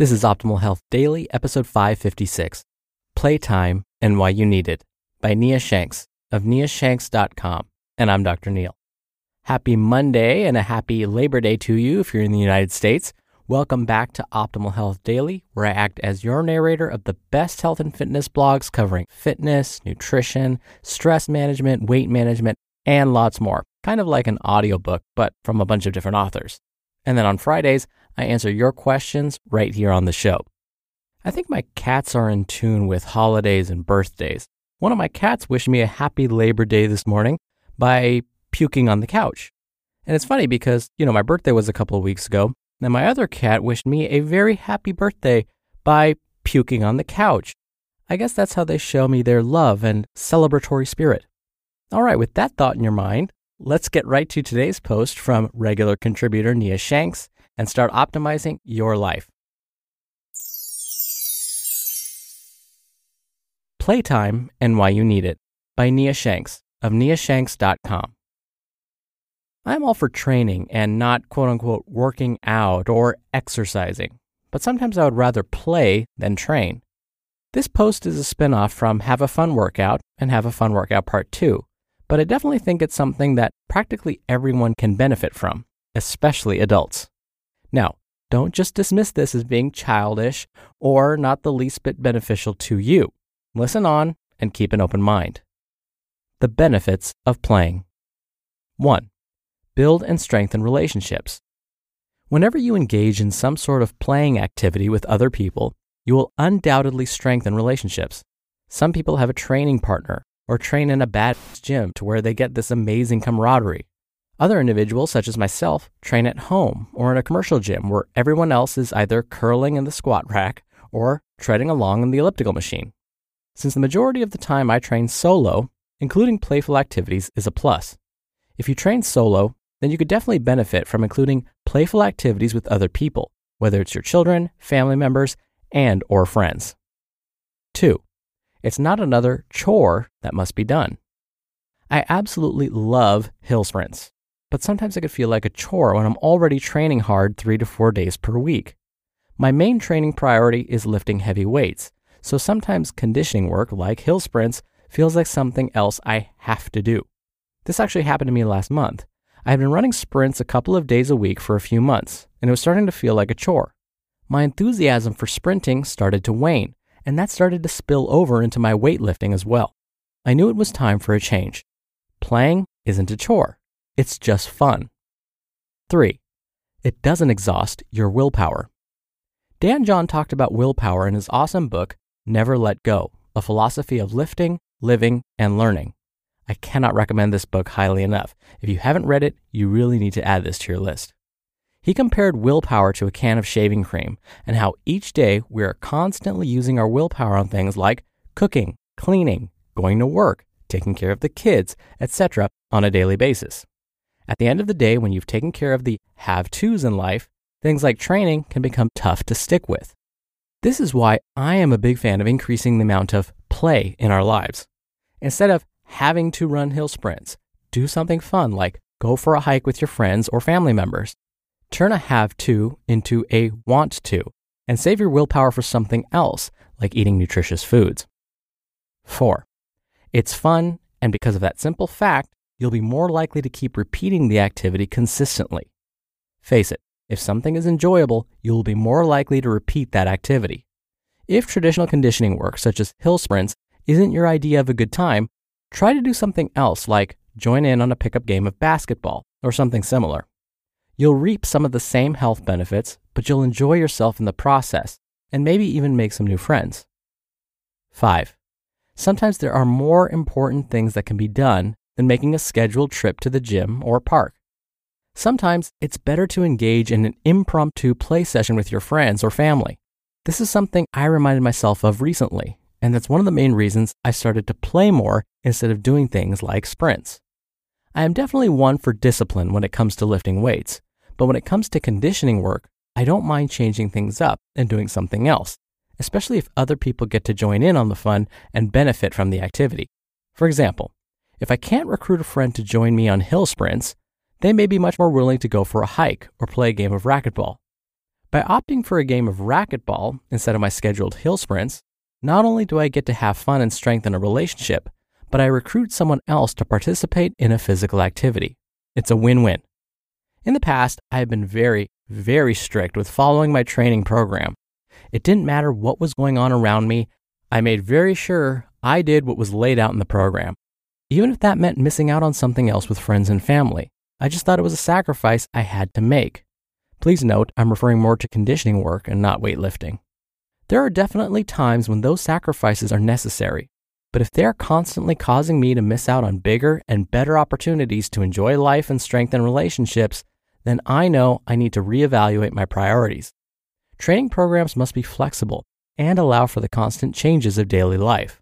This is Optimal Health Daily, episode 556 Playtime and Why You Need It by Nia Shanks of niashanks.com. And I'm Dr. Neil. Happy Monday and a happy Labor Day to you if you're in the United States. Welcome back to Optimal Health Daily, where I act as your narrator of the best health and fitness blogs covering fitness, nutrition, stress management, weight management, and lots more. Kind of like an audiobook, but from a bunch of different authors. And then on Fridays, I answer your questions right here on the show. I think my cats are in tune with holidays and birthdays. One of my cats wished me a happy Labor Day this morning by puking on the couch. And it's funny because, you know, my birthday was a couple of weeks ago, and my other cat wished me a very happy birthday by puking on the couch. I guess that's how they show me their love and celebratory spirit. All right, with that thought in your mind, let's get right to today's post from regular contributor Nia Shanks and start optimizing your life. Playtime and Why You Need It by Nia Shanks of niashanks.com. I'm all for training and not quote unquote working out or exercising, but sometimes I would rather play than train. This post is a spinoff from Have a Fun Workout and Have a Fun Workout Part 2, but I definitely think it's something that practically everyone can benefit from, especially adults. Now, don't just dismiss this as being childish or not the least bit beneficial to you. Listen on and keep an open mind. The benefits of playing. 1 build and strengthen relationships. Whenever you engage in some sort of playing activity with other people, you will undoubtedly strengthen relationships. Some people have a training partner or train in a bad gym to where they get this amazing camaraderie. Other individuals, such as myself, train at home or in a commercial gym where everyone else is either curling in the squat rack or treading along in the elliptical machine. Since the majority of the time I train solo, including playful activities is a plus. If you train solo, then you could definitely benefit from including playful activities with other people, whether it's your children, family members, and or friends. 2. It's not another chore that must be done. I absolutely love hill sprints, but sometimes it could feel like a chore when I'm already training hard 3 to 4 days per week. My main training priority is lifting heavy weights, so sometimes conditioning work like hill sprints feels like something else I have to do. This actually happened to me last month. I had been running sprints a couple of days a week for a few months, and it was starting to feel like a chore. My enthusiasm for sprinting started to wane, and that started to spill over into my weightlifting as well. I knew it was time for a change. Playing isn't a chore, it's just fun. 3. It doesn't exhaust your willpower. Dan John talked about willpower in his awesome book, Never Let Go A Philosophy of Lifting, Living, and Learning. I cannot recommend this book highly enough. If you haven't read it, you really need to add this to your list. He compared willpower to a can of shaving cream and how each day we are constantly using our willpower on things like cooking, cleaning, going to work, taking care of the kids, etc. on a daily basis. At the end of the day, when you've taken care of the have tos in life, things like training can become tough to stick with. This is why I am a big fan of increasing the amount of play in our lives. Instead of having to run hill sprints. Do something fun like go for a hike with your friends or family members. Turn a have to into a want to and save your willpower for something else like eating nutritious foods. 4. It's fun, and because of that simple fact, you'll be more likely to keep repeating the activity consistently. Face it, if something is enjoyable, you'll be more likely to repeat that activity. If traditional conditioning work, such as hill sprints, isn't your idea of a good time, Try to do something else like join in on a pickup game of basketball or something similar. You'll reap some of the same health benefits, but you'll enjoy yourself in the process and maybe even make some new friends. 5. Sometimes there are more important things that can be done than making a scheduled trip to the gym or park. Sometimes it's better to engage in an impromptu play session with your friends or family. This is something I reminded myself of recently and that's one of the main reasons I started to play more instead of doing things like sprints. I am definitely one for discipline when it comes to lifting weights, but when it comes to conditioning work, I don't mind changing things up and doing something else, especially if other people get to join in on the fun and benefit from the activity. For example, if I can't recruit a friend to join me on hill sprints, they may be much more willing to go for a hike or play a game of racquetball. By opting for a game of racquetball instead of my scheduled hill sprints, not only do I get to have fun and strengthen a relationship, but I recruit someone else to participate in a physical activity. It's a win win. In the past, I have been very, very strict with following my training program. It didn't matter what was going on around me, I made very sure I did what was laid out in the program, even if that meant missing out on something else with friends and family. I just thought it was a sacrifice I had to make. Please note, I'm referring more to conditioning work and not weightlifting. There are definitely times when those sacrifices are necessary, but if they're constantly causing me to miss out on bigger and better opportunities to enjoy life and strengthen relationships, then I know I need to reevaluate my priorities. Training programs must be flexible and allow for the constant changes of daily life.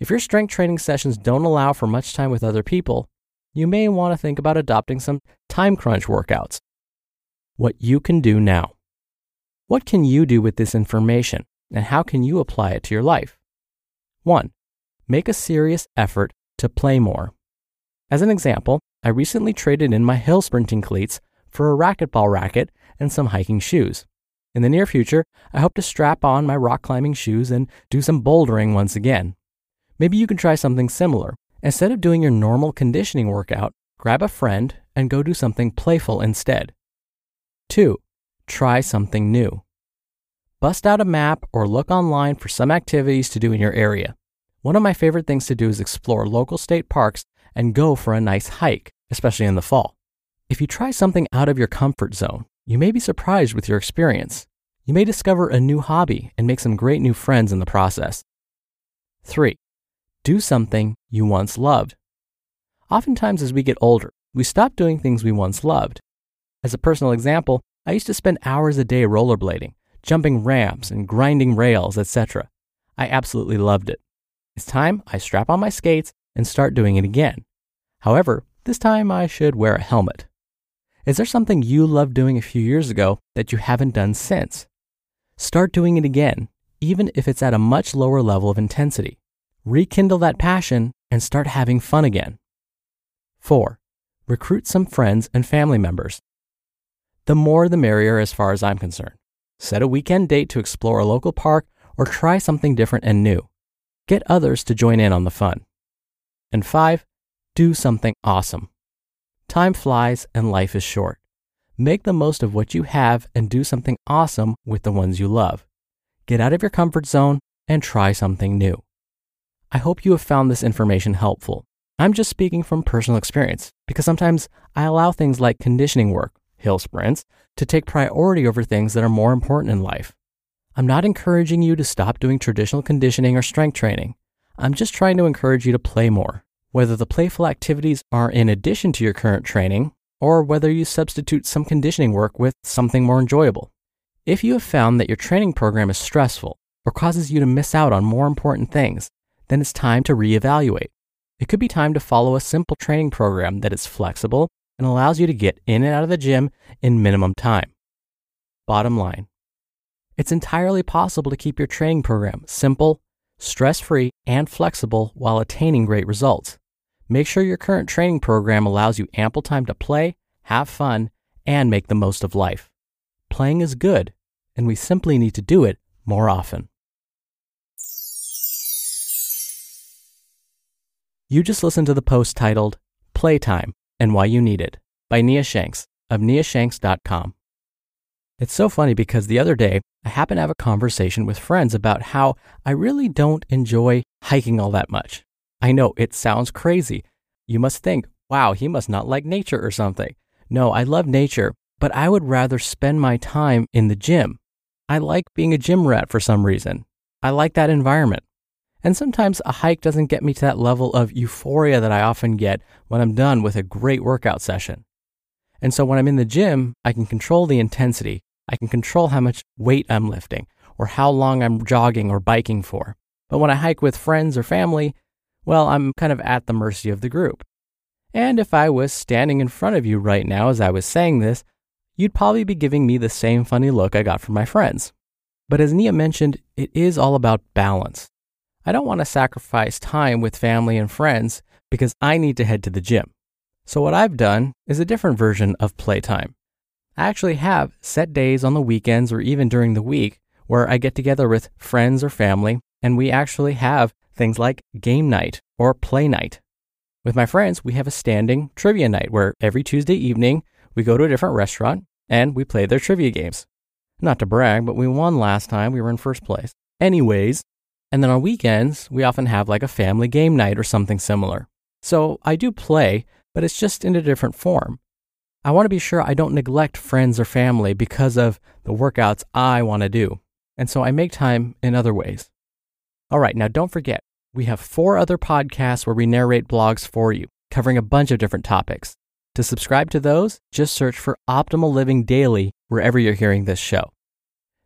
If your strength training sessions don't allow for much time with other people, you may want to think about adopting some time crunch workouts. What you can do now. What can you do with this information and how can you apply it to your life? 1. Make a serious effort to play more. As an example, I recently traded in my hill sprinting cleats for a racquetball racket and some hiking shoes. In the near future, I hope to strap on my rock climbing shoes and do some bouldering once again. Maybe you can try something similar. Instead of doing your normal conditioning workout, grab a friend and go do something playful instead. 2. Try something new. Bust out a map or look online for some activities to do in your area. One of my favorite things to do is explore local state parks and go for a nice hike, especially in the fall. If you try something out of your comfort zone, you may be surprised with your experience. You may discover a new hobby and make some great new friends in the process. 3. Do something you once loved. Oftentimes, as we get older, we stop doing things we once loved. As a personal example, I used to spend hours a day rollerblading, jumping ramps and grinding rails, etc. I absolutely loved it. It's time I strap on my skates and start doing it again. However, this time I should wear a helmet. Is there something you loved doing a few years ago that you haven't done since? Start doing it again, even if it's at a much lower level of intensity. Rekindle that passion and start having fun again. 4. Recruit some friends and family members. The more the merrier as far as I'm concerned. Set a weekend date to explore a local park or try something different and new. Get others to join in on the fun. And 5. Do something awesome. Time flies and life is short. Make the most of what you have and do something awesome with the ones you love. Get out of your comfort zone and try something new. I hope you have found this information helpful. I'm just speaking from personal experience because sometimes I allow things like conditioning work, hill sprints, to take priority over things that are more important in life. I'm not encouraging you to stop doing traditional conditioning or strength training. I'm just trying to encourage you to play more, whether the playful activities are in addition to your current training or whether you substitute some conditioning work with something more enjoyable. If you have found that your training program is stressful or causes you to miss out on more important things, then it's time to reevaluate. It could be time to follow a simple training program that is flexible and allows you to get in and out of the gym in minimum time. Bottom line it's entirely possible to keep your training program simple, stress free, and flexible while attaining great results. Make sure your current training program allows you ample time to play, have fun, and make the most of life. Playing is good, and we simply need to do it more often. You just listened to the post titled Playtime and Why You Need It by Nia Shanks of niashanks.com. It's so funny because the other day I happened to have a conversation with friends about how I really don't enjoy hiking all that much. I know it sounds crazy. You must think, wow, he must not like nature or something. No, I love nature, but I would rather spend my time in the gym. I like being a gym rat for some reason. I like that environment. And sometimes a hike doesn't get me to that level of euphoria that I often get when I'm done with a great workout session. And so when I'm in the gym, I can control the intensity. I can control how much weight I'm lifting or how long I'm jogging or biking for. But when I hike with friends or family, well, I'm kind of at the mercy of the group. And if I was standing in front of you right now as I was saying this, you'd probably be giving me the same funny look I got from my friends. But as Nia mentioned, it is all about balance. I don't want to sacrifice time with family and friends because I need to head to the gym. So, what I've done is a different version of playtime. I actually have set days on the weekends or even during the week where I get together with friends or family and we actually have things like game night or play night. With my friends, we have a standing trivia night where every Tuesday evening we go to a different restaurant and we play their trivia games. Not to brag, but we won last time. We were in first place. Anyways, and then on weekends, we often have like a family game night or something similar. So I do play, but it's just in a different form. I want to be sure I don't neglect friends or family because of the workouts I want to do. And so I make time in other ways. All right, now don't forget, we have four other podcasts where we narrate blogs for you, covering a bunch of different topics. To subscribe to those, just search for Optimal Living Daily wherever you're hearing this show.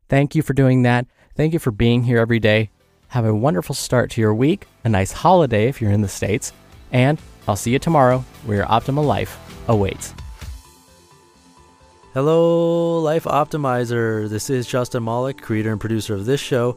Thank you for doing that. Thank you for being here every day. Have a wonderful start to your week, a nice holiday if you're in the States, and I'll see you tomorrow where your optimal life awaits. Hello, Life Optimizer. This is Justin Malik, creator and producer of this show